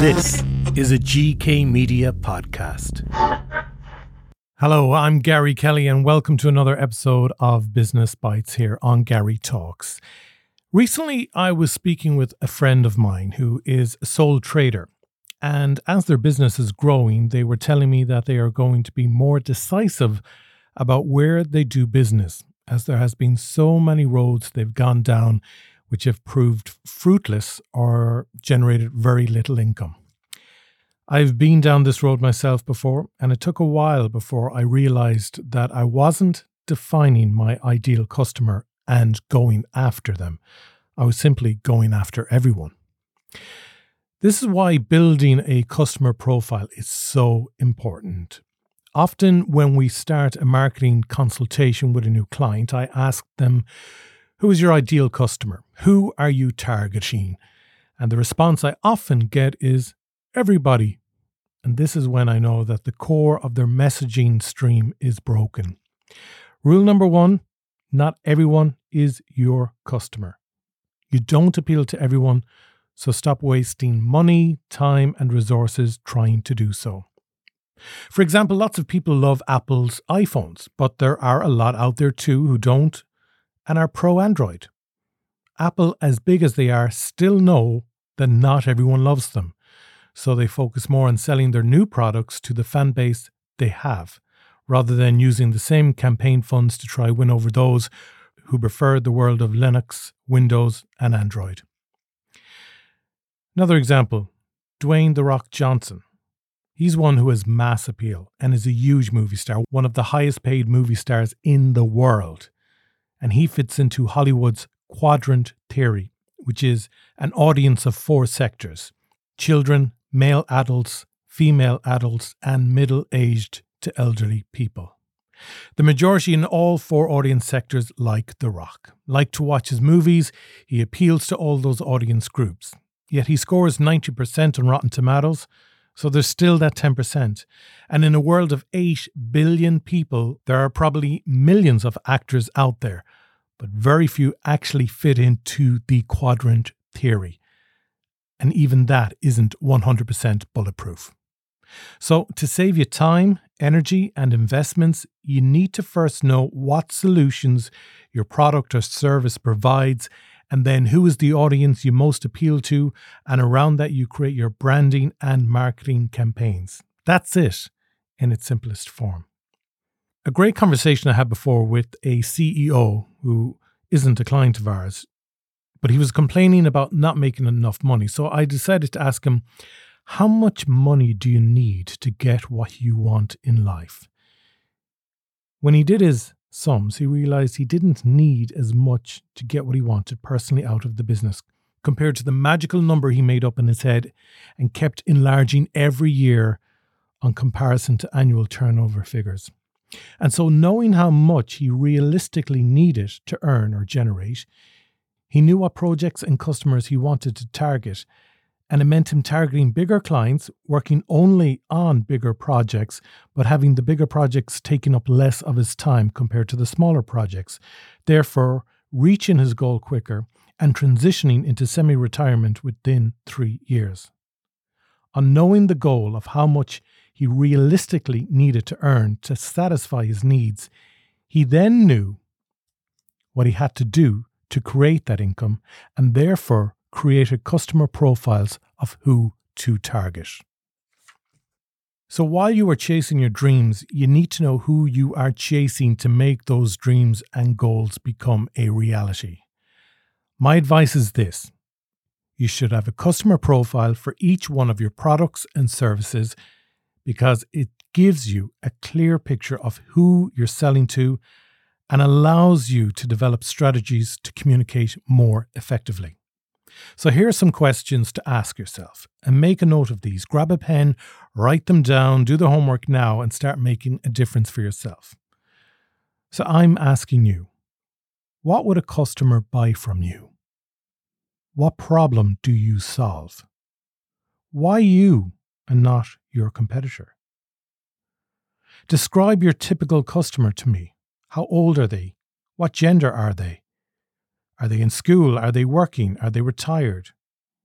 This is a GK Media podcast. Hello, I'm Gary Kelly, and welcome to another episode of Business Bites here on Gary Talks. Recently, I was speaking with a friend of mine who is a sole trader. And as their business is growing, they were telling me that they are going to be more decisive about where they do business, as there has been so many roads they've gone down which have proved fruitless or generated very little income. I've been down this road myself before, and it took a while before I realized that I wasn't defining my ideal customer and going after them. I was simply going after everyone. This is why building a customer profile is so important. Often, when we start a marketing consultation with a new client, I ask them who is your ideal customer? Who are you targeting? And the response I often get is everybody. And this is when I know that the core of their messaging stream is broken. Rule number one not everyone is your customer. You don't appeal to everyone, so stop wasting money, time, and resources trying to do so. For example, lots of people love Apple's iPhones, but there are a lot out there too who don't and are pro Android. Apple, as big as they are, still know that not everyone loves them, so they focus more on selling their new products to the fan base they have, rather than using the same campaign funds to try win over those who prefer the world of Linux, Windows, and Android. Another example Dwayne The Rock Johnson. He's one who has mass appeal and is a huge movie star, one of the highest paid movie stars in the world and he fits into Hollywood's quadrant theory, which is an audience of four sectors children, male adults, female adults, and middle aged to elderly people. The majority in all four audience sectors like The Rock. Like to watch his movies, he appeals to all those audience groups. Yet he scores 90% on Rotten Tomatoes, so there's still that 10%. And in a world of 8 billion people, there are probably millions of actors out there, but very few actually fit into the quadrant theory. And even that isn't 100% bulletproof. So, to save you time, energy, and investments, you need to first know what solutions your product or service provides and then who is the audience you most appeal to, and around that you create your branding and marketing campaigns. That's it in its simplest form. A great conversation I had before with a CEO who isn't a client of ours, but he was complaining about not making enough money. So I decided to ask him, How much money do you need to get what you want in life? When he did his sums, he realized he didn't need as much to get what he wanted personally out of the business compared to the magical number he made up in his head and kept enlarging every year on comparison to annual turnover figures. And so, knowing how much he realistically needed to earn or generate, he knew what projects and customers he wanted to target and it targeting bigger clients, working only on bigger projects, but having the bigger projects taking up less of his time compared to the smaller projects, therefore, reaching his goal quicker and transitioning into semi retirement within three years. On knowing the goal of how much he realistically needed to earn to satisfy his needs, he then knew what he had to do to create that income and therefore created customer profiles of who to target. So while you are chasing your dreams, you need to know who you are chasing to make those dreams and goals become a reality. My advice is this you should have a customer profile for each one of your products and services because it gives you a clear picture of who you're selling to and allows you to develop strategies to communicate more effectively. So here are some questions to ask yourself and make a note of these. Grab a pen, write them down, do the homework now, and start making a difference for yourself. So I'm asking you what would a customer buy from you? What problem do you solve? Why you and not your competitor? Describe your typical customer to me. How old are they? What gender are they? Are they in school? Are they working? Are they retired?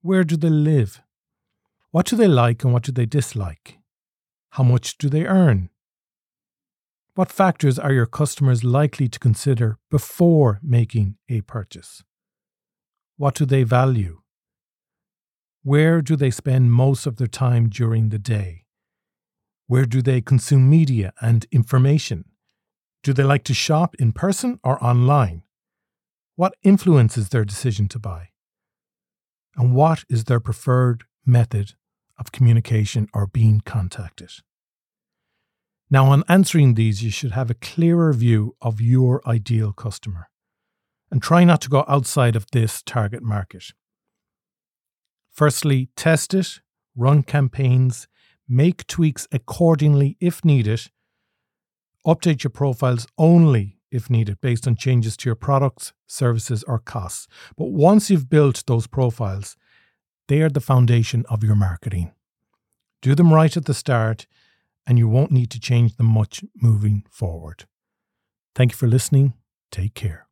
Where do they live? What do they like and what do they dislike? How much do they earn? What factors are your customers likely to consider before making a purchase? What do they value? Where do they spend most of their time during the day? Where do they consume media and information? Do they like to shop in person or online? What influences their decision to buy? And what is their preferred method of communication or being contacted? Now, on answering these, you should have a clearer view of your ideal customer and try not to go outside of this target market. Firstly, test it, run campaigns, make tweaks accordingly if needed, update your profiles only if needed based on changes to your products, services, or costs. But once you've built those profiles, they are the foundation of your marketing. Do them right at the start and you won't need to change them much moving forward. Thank you for listening. Take care.